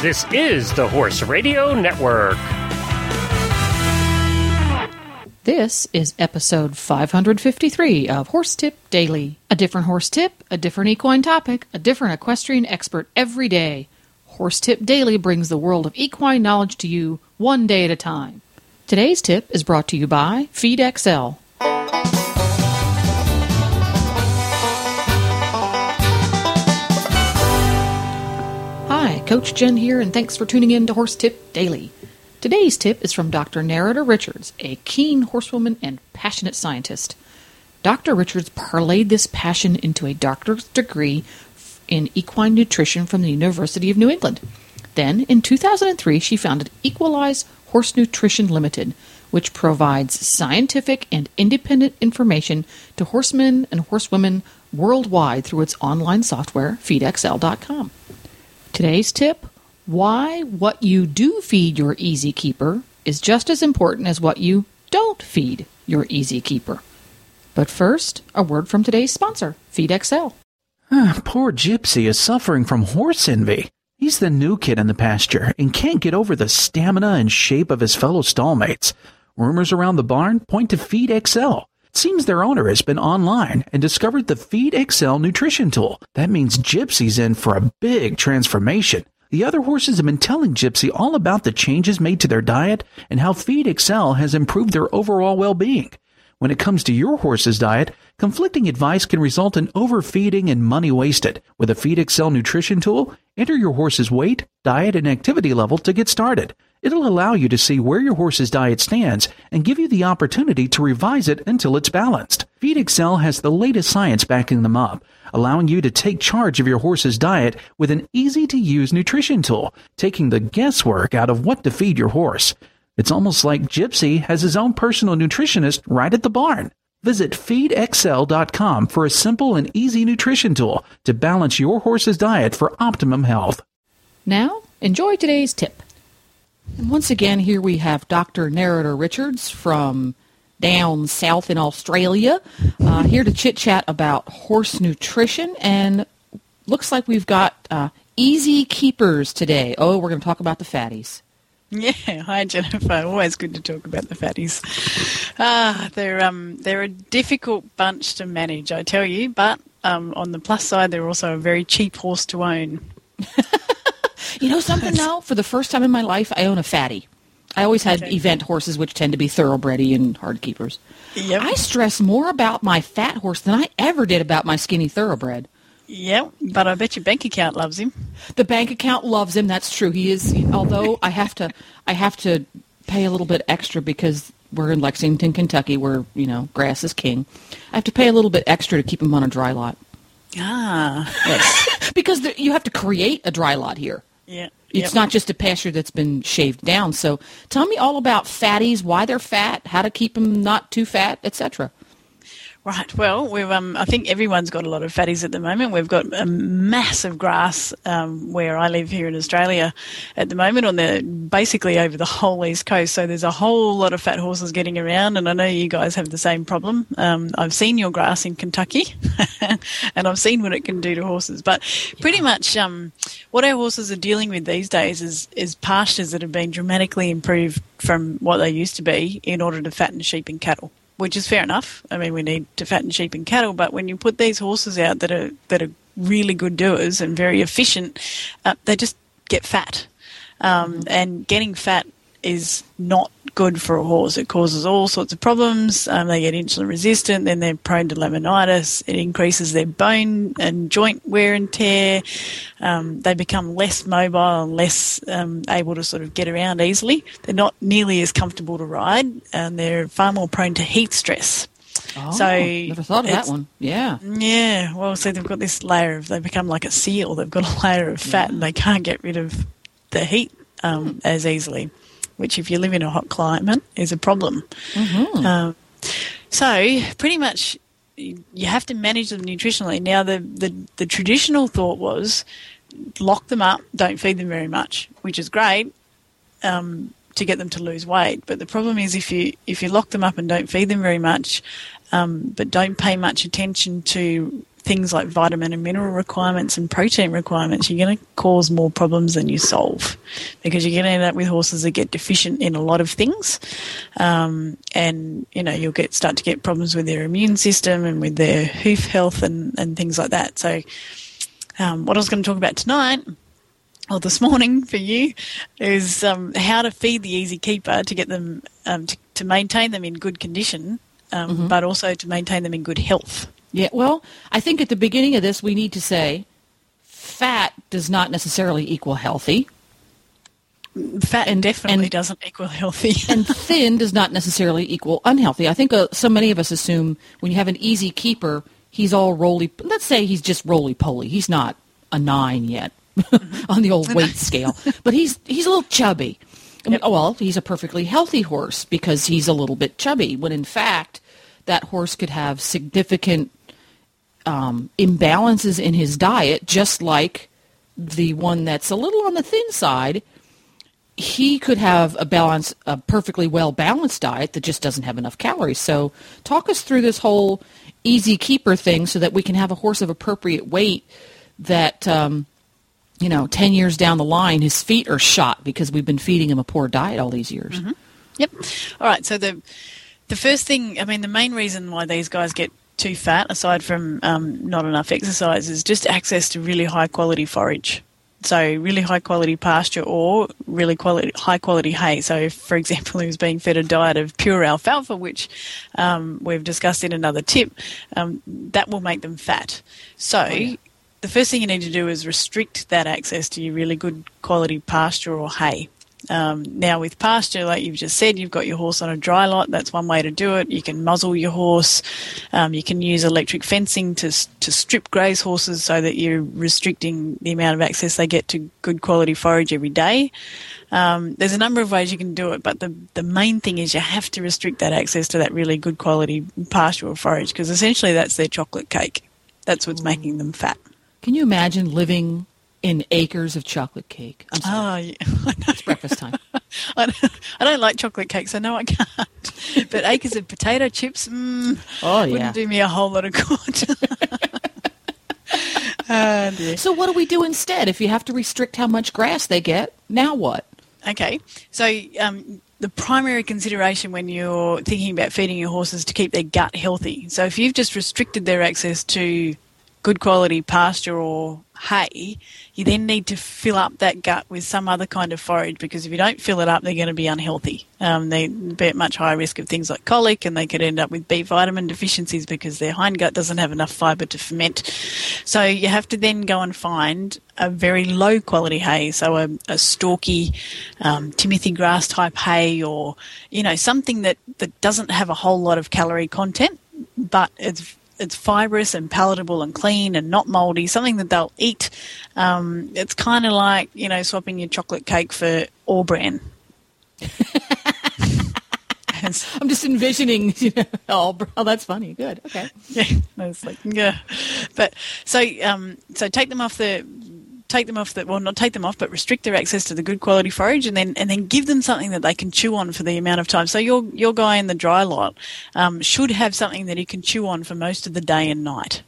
This is the Horse Radio Network. This is episode 553 of Horse Tip Daily. A different horse tip, a different equine topic, a different equestrian expert every day. Horse Tip Daily brings the world of equine knowledge to you one day at a time. Today's tip is brought to you by Feed Coach Jen here, and thanks for tuning in to Horse Tip Daily. Today's tip is from Dr. Nerida Richards, a keen horsewoman and passionate scientist. Dr. Richards parlayed this passion into a doctor's degree in equine nutrition from the University of New England. Then, in 2003, she founded Equilize Horse Nutrition Limited, which provides scientific and independent information to horsemen and horsewomen worldwide through its online software, feedxl.com. Today's tip why what you do feed your easy keeper is just as important as what you don't feed your easy keeper. But first, a word from today's sponsor, FeedXL. Ah, poor Gypsy is suffering from horse envy. He's the new kid in the pasture and can't get over the stamina and shape of his fellow stallmates. Rumors around the barn point to Feed XL. It seems their owner has been online and discovered the Feed XL nutrition tool. That means Gypsy's in for a big transformation. The other horses have been telling Gypsy all about the changes made to their diet and how Feed XL has improved their overall well-being. When it comes to your horse's diet, conflicting advice can result in overfeeding and money wasted. With a Feed XL nutrition tool, enter your horse's weight, diet, and activity level to get started. It'll allow you to see where your horse's diet stands and give you the opportunity to revise it until it's balanced. FeedXL has the latest science backing them up, allowing you to take charge of your horse's diet with an easy to use nutrition tool, taking the guesswork out of what to feed your horse. It's almost like Gypsy has his own personal nutritionist right at the barn. Visit feedxl.com for a simple and easy nutrition tool to balance your horse's diet for optimum health. Now, enjoy today's tip. And once again, here we have Dr. Nerida Richards from down south in Australia, uh, here to chit chat about horse nutrition. And looks like we've got uh, easy keepers today. Oh, we're going to talk about the fatties. Yeah, hi Jennifer. Always good to talk about the fatties. Ah, they're um they're a difficult bunch to manage, I tell you. But um, on the plus side, they're also a very cheap horse to own. You know something now? For the first time in my life, I own a fatty. I always had Okay. event horses, which tend to be thoroughbredy and hard keepers. Yep. I stress more about my fat horse than I ever did about my skinny thoroughbred. Yep, but I bet your bank account loves him. The bank account loves him. That's true. He is. Although I have to, I have to pay a little bit extra because we're in Lexington, Kentucky, where you know grass is king. I have to pay a little bit extra to keep him on a dry lot. Ah, Yes, because there, you have to create a dry lot here. yeah. It's yep. not just a pasture that's been shaved down. So tell me all about fatties, why they're fat, how to keep them not too fat, etc. Right. Well, we've um, I think everyone's got a lot of fatties at the moment. We've got a massive grass um, where I live here in Australia at the moment on the basically over the whole east coast. So there's a whole lot of fat horses getting around, and I know you guys have the same problem. Um, I've seen your grass in Kentucky, and I've seen what it can do to horses. But pretty much, um, what our horses are dealing with these days is is pastures that have been dramatically improved from what they used to be in order to fatten sheep and cattle which is fair enough. I mean, we need to fatten sheep and cattle, but when you put these horses out that are that are really good doers and very efficient, uh, they just get fat, um, and getting fat is not good for a horse. It causes all sorts of problems. Um, they get insulin resistant, then they're prone to laminitis. It increases their bone and joint wear and tear. Um, they become less mobile and less um, able to sort of get around easily. They're not nearly as comfortable to ride, and they're far more prone to heat stress. Oh, So, never thought of that one. Yeah. Yeah, well, so they've got this layer of, they become like a seal. They've got a layer of fat and they can't get rid of the heat um, as easily, which, if you live in a hot climate, is a problem. Um, so, pretty much, you you have to manage them nutritionally. Now, the, the, the traditional thought was lock them up, don't feed them very much, which is great um, to get them to lose weight. But the problem is if you if you lock them up and don't feed them very much, um, but don't pay much attention to things like vitamin and mineral requirements and protein requirements, you're going to cause more problems than you solve because you're going to end up with horses that get deficient in a lot of things, um, and you know you'll get start to get problems with their immune system and with their hoof health and and things like that. So, um, what I was going to talk about tonight or this morning for you is um, how to feed the easy keeper to get them um, to, to, maintain them in good condition, um, mm-hmm. but also to maintain them in good health. Yeah, well, I think at the beginning of this, we need to say fat does not necessarily equal healthy. Fat and definitely and, doesn't equal healthy. and thin does not necessarily equal unhealthy. I think uh, so many of us assume when you have an easy keeper, he's all roly. Let's say he's just roly poly. He's not a nine yet on the old weight scale, but he's he's a little chubby. Yep. Oh, well, he's a perfectly healthy horse because he's a little bit chubby. When in fact, that horse could have significant um, imbalances in his diet, just like the one that's a little on the thin side. He could have a balance, a perfectly well balanced diet that just doesn't have enough calories. So, talk us through this whole easy keeper thing, so that we can have a horse of appropriate weight that, um, you know, ten years down the line, his feet are shot because we've been feeding him a poor diet all these years. Mm-hmm. Yep. All right. So the the first thing, I mean, the main reason why these guys get too fat, aside from um, not enough exercise, is just access to really high quality forage. So really high quality pasture or really quality high quality hay. So, if, for example, he was being fed a diet of pure alfalfa, which um, we've discussed in another tip, um, that will make them fat. So. Oh, yeah. The first thing you need to do is restrict that access to your really good quality pasture or hay. Um, now, with pasture, like you've just said, you've got your horse on a dry lot. That's one way to do it. You can muzzle your horse. Um, you can use electric fencing to to strip graze horses so that you're restricting the amount of access they get to good quality forage every day. Um, there's a number of ways you can do it, but the the main thing is you have to restrict that access to that really good quality pasture or forage because essentially that's their chocolate cake. That's what's making them fat. Can you imagine living in acres of chocolate cake. I'm sorry. Oh, yeah. it's breakfast time. I don't, I don't, like chocolate cake, so no, I can't. But acres of potato chips, mm, oh yeah, wouldn't do me a whole lot of good. oh, so what do we do instead? If you have to restrict how much grass they get, now what? Okay, so um, the primary consideration when you're thinking about feeding your horses to keep their gut healthy. So if you've just restricted their access to good quality pasture or hay, you then need to fill up that gut with some other kind of forage because if you don't fill it up, they're going to be unhealthy. Um, they be at much higher risk of things like colic and they could end up with B vitamin deficiencies because their hindgut doesn't have enough fibre to ferment. So you have to then go and find a very low quality hay, so a, a stalky um, Timothy grass type hay or, you know, something that, that doesn't have a whole lot of calorie content but it's it's fibrous and palatable and clean and not moldy, something that they'll eat. Um, it's kind of like, you know, swapping your chocolate cake for All Bran. I'm just envisioning, you know, oh, oh, that's funny. Good. Okay. Yeah. It's like, yeah. But so, um, so take them off the take them off that well not take them off but restrict their access to the good quality forage and then and then give them something that they can chew on for the amount of time. So your your guy in the dry lot um, should have something that he can chew on for most of the day and night.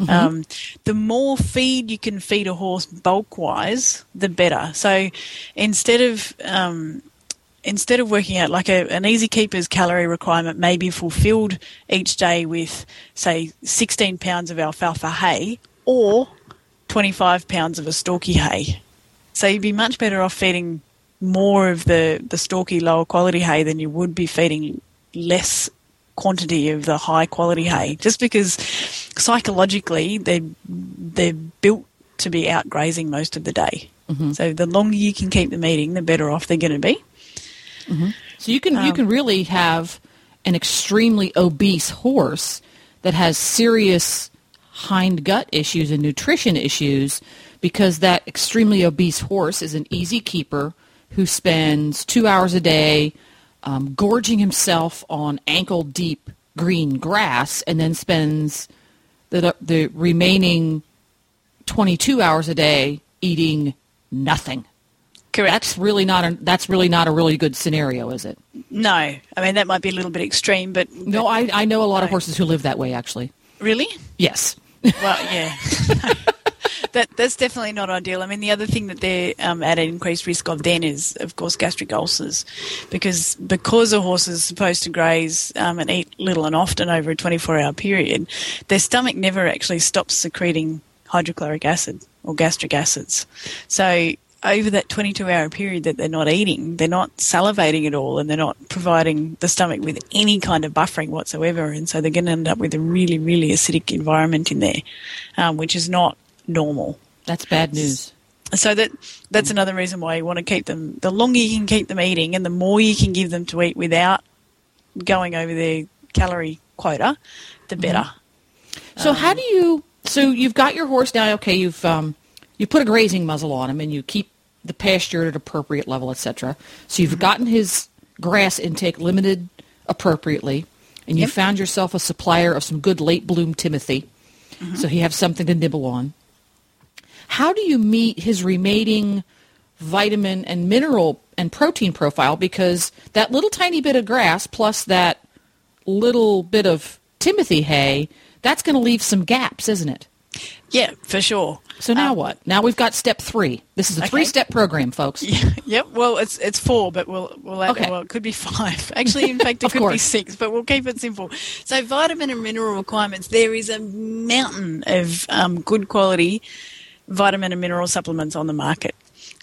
Mm-hmm. um, the more feed you can feed a horse bulk wise the better. So instead of um, instead of working out like a, an easy keeper's calorie requirement may be fulfilled each day with say 16 pounds of alfalfa hay or 25 pounds of a stalky hay. So you'd be much better off feeding more of the, the stalky, lower quality hay than you would be feeding less quantity of the high quality hay, just because psychologically they're, they're built to be out grazing most of the day. Mm-hmm. So the longer you can keep them eating, the better off they're going to be. Mm-hmm. So you can um, you can really have an extremely obese horse that has serious hind gut issues and nutrition issues because that extremely obese horse is an easy keeper who spends two hours a day um, gorging himself on ankle deep green grass and then spends the, the remaining 22 hours a day eating nothing. Correct. That's really not a that's really not a really good scenario, is it? No, I mean that might be a little bit extreme, but no, I I know a lot no. of horses who live that way actually. Really? Yes. Well, yeah. that that's definitely not ideal. I mean, the other thing that they're um, at an increased risk of then is, of course, gastric ulcers, because because a horse is supposed to graze um, and eat little and often over a 24-hour period, their stomach never actually stops secreting hydrochloric acid or gastric acids. So over that 22 hour period that they're not eating, they're not salivating at all and they're not providing the stomach with any kind of buffering whatsoever. And so they're going to end up with a really, really acidic environment in there, um, which is not normal. That's bad news. So that that's another reason why you want to keep them. The longer you can keep them eating, and the more you can give them to eat without going over their calorie quota, the better. So how do you? So you've got your horse now. Okay, you've um, you put a grazing muzzle on him, and you keep the pasture at an appropriate level, etc. So you've gotten his grass intake limited appropriately, and you Yep. found yourself a supplier of some good late bloom Timothy, mm-hmm. so he has something to nibble on. How do you meet his remaining vitamin and mineral and protein profile? Because that little tiny bit of grass plus that little bit of Timothy hay, that's going to leave some gaps, isn't it? Yeah, for sure. So now Um, what? Now we've got step three. This is a Okay. three-step program, folks. Yeah, Yep. Well, it's it's four, but we'll we'll add, Okay. well, it could be five. Actually, in fact, it could be six, but we'll keep it simple. So, vitamin and mineral requirements. There is a mountain of um, good quality vitamin and mineral supplements on the market.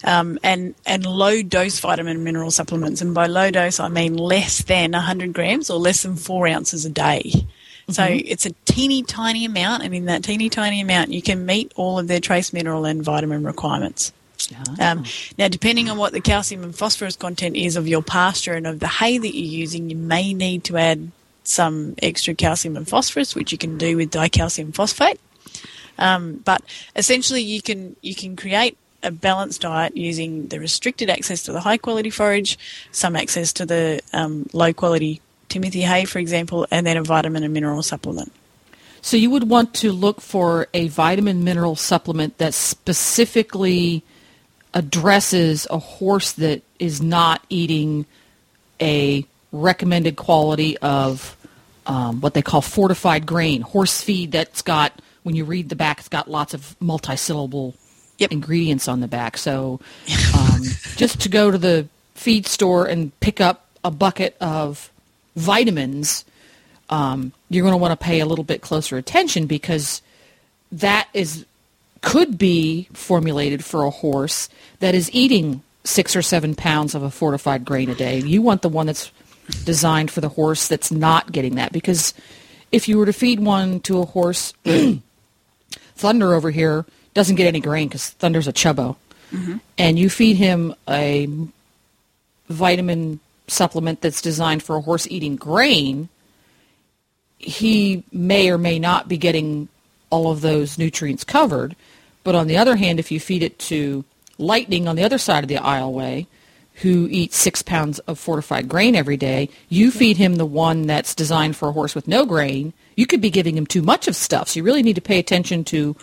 Um, and and low dose vitamin and mineral supplements, and by low dose I mean less than 100 grams or less than four ounces a day. So it's a teeny tiny amount, and in that teeny tiny amount, you can meet all of their trace mineral and vitamin requirements. Um, now, depending on what the calcium and phosphorus content is of your pasture and of the hay that you're using, you may need to add some extra calcium and phosphorus, which you can do with dicalcium phosphate. Um, but essentially, you can you can create a balanced diet using the restricted access to the high quality forage, some access to the um, low quality Timothy hay, for example, and then a vitamin and mineral supplement. So you would want to look for a vitamin mineral supplement that specifically addresses a horse that is not eating a recommended quality of um, what they call fortified grain, horse feed that's got, when you read the back, it's got lots of multisyllable Yep. ingredients on the back. So um, just to go to the feed store and pick up a bucket of vitamins, um, you're going to want to pay a little bit closer attention because that is could be formulated for a horse that is eating six or seven pounds of a fortified grain a day. You want the one that's designed for the horse that's not getting that because if you were to feed one to a horse, Thunder over here doesn't get any grain because Thunder's a chubbo, and you feed him a vitamin supplement that's designed for a horse eating grain, he may or may not be getting all of those nutrients covered. But on the other hand, if you feed it to Lightning on the other side of the aisleway, who eats six pounds of fortified grain every day, you feed him the one that's designed for a horse with no grain, you could be giving him too much of stuff. So you really need to pay attention to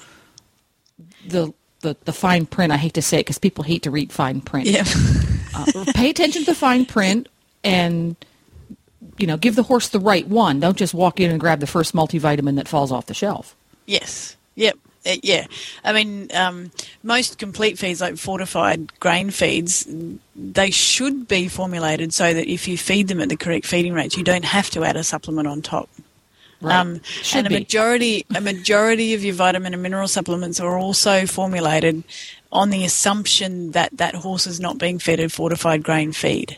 the the, the fine print. I hate to say it because people hate to read fine print Yeah. uh, pay attention to the fine print and you know give the horse the right one don't just walk in and grab the first multivitamin that falls off the shelf Yes. Yep. Uh, yeah. I mean, um, most complete feeds, like fortified grain feeds, they should be formulated so that if you feed them at the correct feeding rates, you don't have to add a supplement on top. Um, Should and a majority, a majority of your vitamin and mineral supplements are also formulated on the assumption that that horse is not being fed a fortified grain feed.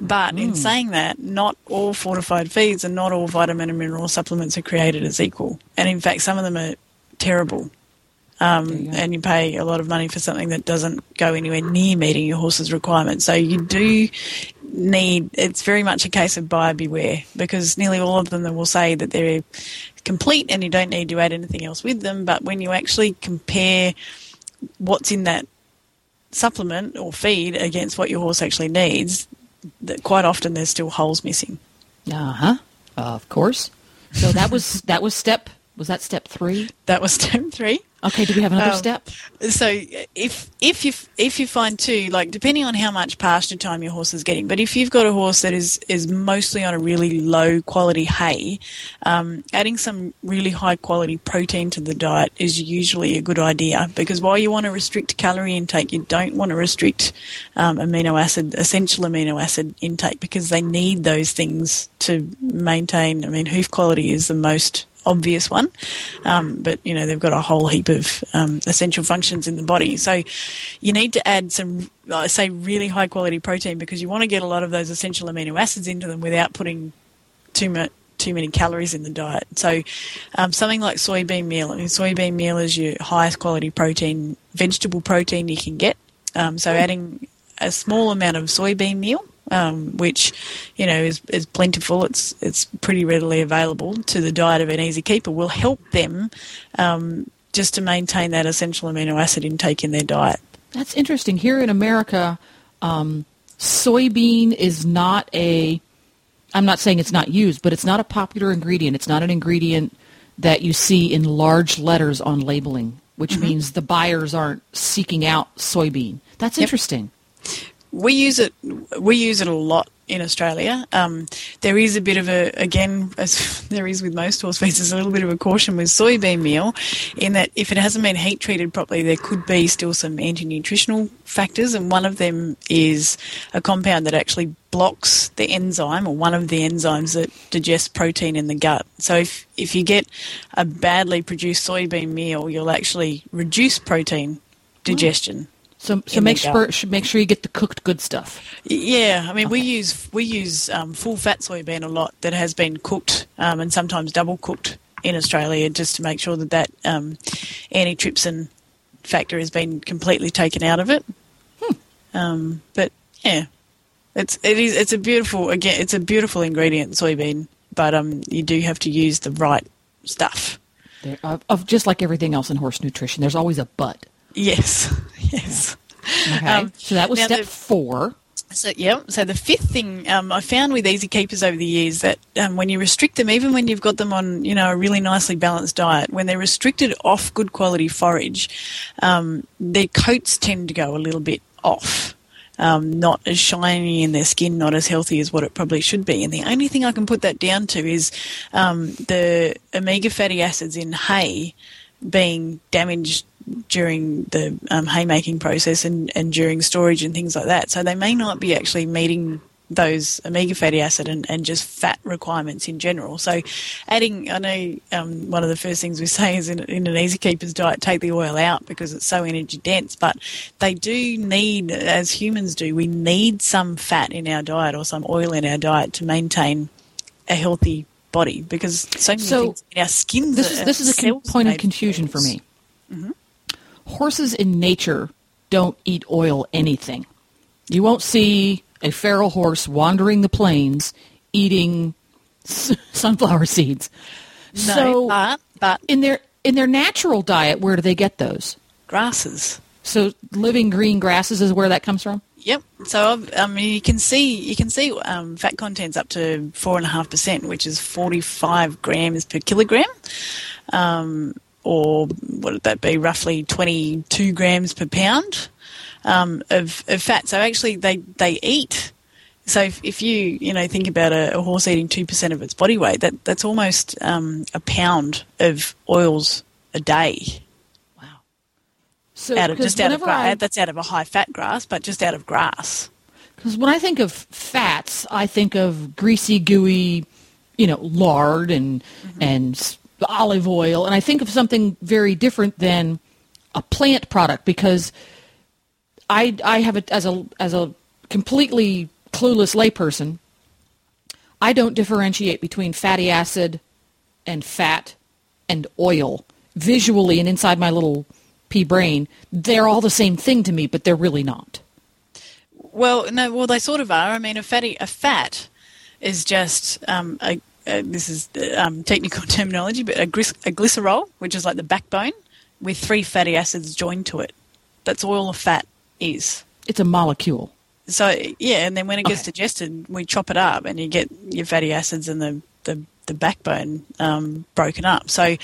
But Hmm. in saying that, not all fortified feeds and not all vitamin and mineral supplements are created as equal. And in fact, some of them are terrible. Um, you and you pay a lot of money for something that doesn't go anywhere near meeting your horse's requirements. So you do need, it's very much a case of buyer beware because nearly all of them will say that they're complete and you don't need to add anything else with them. But when you actually compare what's in that supplement or feed against what your horse actually needs, quite often there's still holes missing. uh-huh of course so that was that was step Was that step three? That was step three. Okay, do we have another Um, step? So if if you if you find too like depending on how much pasture time your horse is getting, but if you've got a horse that is is mostly on a really low quality hay, um, adding some really high quality protein to the diet is usually a good idea because while you want to restrict calorie intake, you don't want to restrict um, amino acid essential amino acid intake because they need those things to maintain. I mean, hoof quality is the most obvious one, um, but you know they've got a whole heap of um, essential functions in the body. So you need to add some, I say, really high quality protein because you want to get a lot of those essential amino acids into them without putting too much. Too many calories in the diet. So, um, something like soybean meal. I mean, soybean meal is your highest quality protein, vegetable protein you can get. Um, so, adding a small amount of soybean meal um, which you know is, is plentiful. It's it's pretty readily available to the diet of an easy keeper. Will help them um, just to maintain that essential amino acid intake in their diet. That's interesting. Here in America, um, soybean is not a. I'm not saying it's not used, but it's not a popular ingredient. It's not an ingredient that you see in large letters on labeling, which Mm-hmm. means the buyers aren't seeking out soybean. That's Yep. interesting. We use it we use it a lot in Australia. Um, there is a bit of a again as there is with most horse feeds, there's a little bit of a caution with soybean meal in that if it hasn't been heat treated properly, there could be still some anti-nutritional factors, and one of them is a compound that actually blocks the enzyme or one of the enzymes that digest protein in the gut. So if if you get a badly produced soybean meal, you'll actually reduce protein digestion. So, so make sure make sure you get the cooked good stuff. Yeah, I mean we use we use um, full fat soybean a lot that has been cooked um, and sometimes double cooked in Australia just to make sure that that um, antitrypsin factor has been completely taken out of it. Um, but yeah, it's it is it's a beautiful again it's a beautiful ingredient soybean, but um you do have to use the right stuff. There, of, of just like everything else in horse nutrition, there's always a but. Yes, yes. Okay. Um, so that was step the- four. So yeah, so the fifth thing um, I found with easy keepers over the years that um, when you restrict them, even when you've got them on you know a really nicely balanced diet, when they're restricted off good quality forage, um, their coats tend to go a little bit off. Um, not as shiny in their skin, not as healthy as what it probably should be. And the only thing I can put that down to is um, the omega fatty acids in hay being damaged during the um, haymaking process and, and during storage and things like that. So they may not be actually meeting those omega fatty acid and, and just fat requirements in general. So adding, I know um, one of the first things we say is in, in an easy keeper's diet, take the oil out because it's so energy dense. But they do need, as humans do, we need some fat in our diet or some oil in our diet to maintain a healthy body because so many So, things in our skin. This is this is a con- point of confusion for me. Mm-hmm. Horses in nature don't eat oil anything. You won't see a feral horse wandering the plains eating s- sunflower seeds. No, so but, but in their in their natural diet, where do they get those? grasses. So living green grasses is where that comes from. Yep. So I mean, you can see you can see um, fat contents up to four and a half percent, which is forty five grams per kilogram, um, or what would that be? Roughly twenty two grams per pound um, of, of fat. So actually, they they eat. So if, if you you know think about a, a horse eating two percent of its body weight, that that's almost um, a pound of oils a day Wow! So out of just out of I- that's out of a high fat grass, but just out of grass. Because when I think of fats, I think of greasy, gooey, you know, lard and and s- olive oil, and I think of something very different than a plant product. Because I I have it as a as a completely clueless layperson. I don't differentiate between fatty acid and fat and oil visually and inside my little pea brain. They're all the same thing to me, but they're really not. Well, no, well they sort of are. I mean, a fatty, a fat is just um, a, a, this is um, technical terminology, but a, gris, a glycerol, which is like the backbone, with three fatty acids joined to it. That's all a fat is. It's a molecule. So yeah, and then when it gets Okay. digested, we chop it up, and you get your fatty acids and the the the backbone um, broken up. So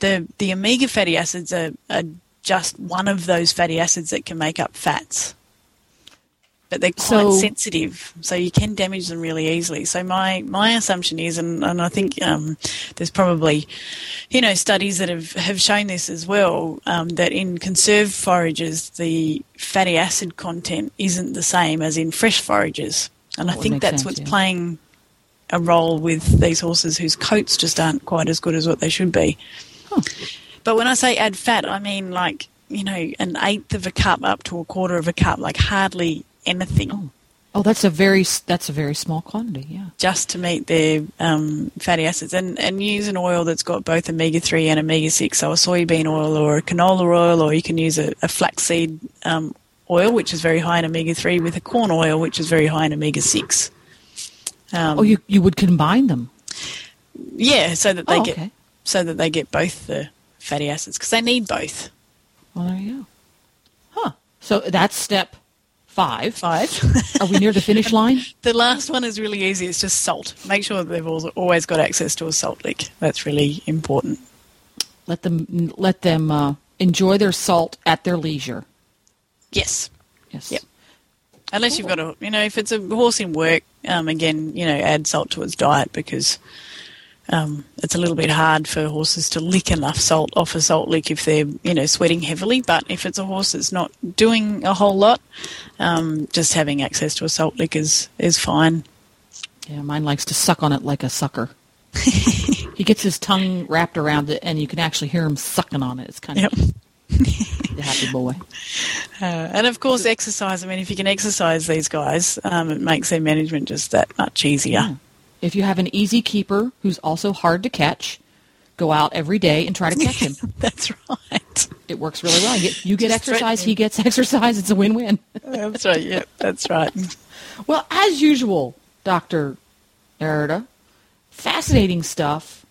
the the omega fatty acids are, are just one of those fatty acids that can make up fats but they're quite So- sensitive, so you can damage them really easily. So my, my assumption is, and, and I think um, there's probably, you know, studies that have, have shown this as well, um, that in conserved forages the fatty acid content isn't the same as in fresh forages, and I think that's sense, what's yeah. playing a role with these horses whose coats just aren't quite as good as what they should be. But when I say add fat, I mean like, you know, an eighth of a cup up to a quarter of a cup, like hardly anything, Oh, that's a very that's a very small quantity. Yeah. just to meet their um, fatty acids. And, and use an oil that's got both omega 3 and omega 6, so a soybean oil or a canola oil, or you can use a, a flaxseed um, oil, which is very high in omega 3, with a corn oil, which is very high in omega 6. Um, Oh, you you would combine them. yeah, so that they Oh, get so that they get both the fatty acids because they need both. Well, there you go. Huh. So that's step five. Five. Are we near the finish line? The last one is really easy. It's just salt. Make sure that they've always got access to a salt lick. That's really important. Let them let them uh, enjoy their salt at their leisure. Yes. Yes. Yep. Unless you've got a, you know, if it's a horse in work, um, again, you know, add salt to its diet because um, it's a little bit hard for horses to lick enough salt off a salt lick if they're, you know, sweating heavily. But if it's a horse that's not doing a whole lot, um, just having access to a salt lick is, is fine. Yeah, mine likes to suck on it like a sucker. he gets his tongue wrapped around it, and you can actually hear him sucking on it. It's kind Yep. of the happy boy. Uh, and of course, exercise. I mean, if you can exercise these guys, um, it makes their management just that much easier. If you have an easy keeper who's also hard to catch, go out every day and try to catch him. That's right. it works really well. You get, you get Just exercise, he gets exercise. It's a win-win. That's right. Yep, that's right. Well, as usual, Dr. Nerida, fascinating stuff.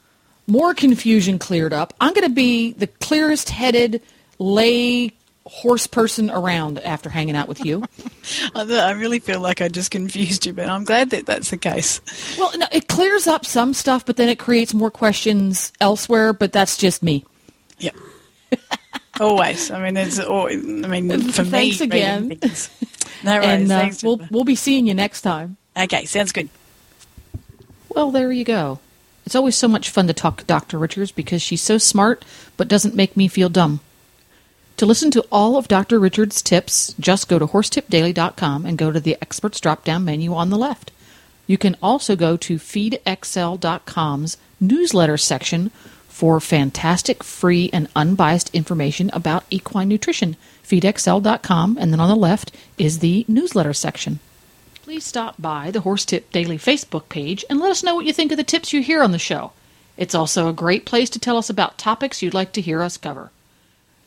More confusion cleared up. I'm going to be the clearest headed lay horse person around after hanging out with you. I really feel like I just confused you, but I'm glad that that's the case. well, no, it clears up some stuff, but then it creates more questions elsewhere, but that's just me. Yep. Always. I mean, it's. al- I mean, for me, Thanks reading again. No worries. and uh, Thanks, we'll, we'll be seeing you next time. Okay, sounds good. Well, there you go. It's always so much fun to talk to Dr. Richards because she's so smart but doesn't make me feel dumb. To listen to all of Dr. Richards' tips, just go to horsetipdaily.com and go to the experts drop down menu on the left. You can also go to feedxl.com's newsletter section for fantastic free and unbiased information about equine nutrition. Feedxl.com, and then on the left is the newsletter section. Please stop by the Horse Tip Daily Facebook page and let us know what you think of the tips you hear on the show. It's also a great place to tell us about topics you'd like to hear us cover.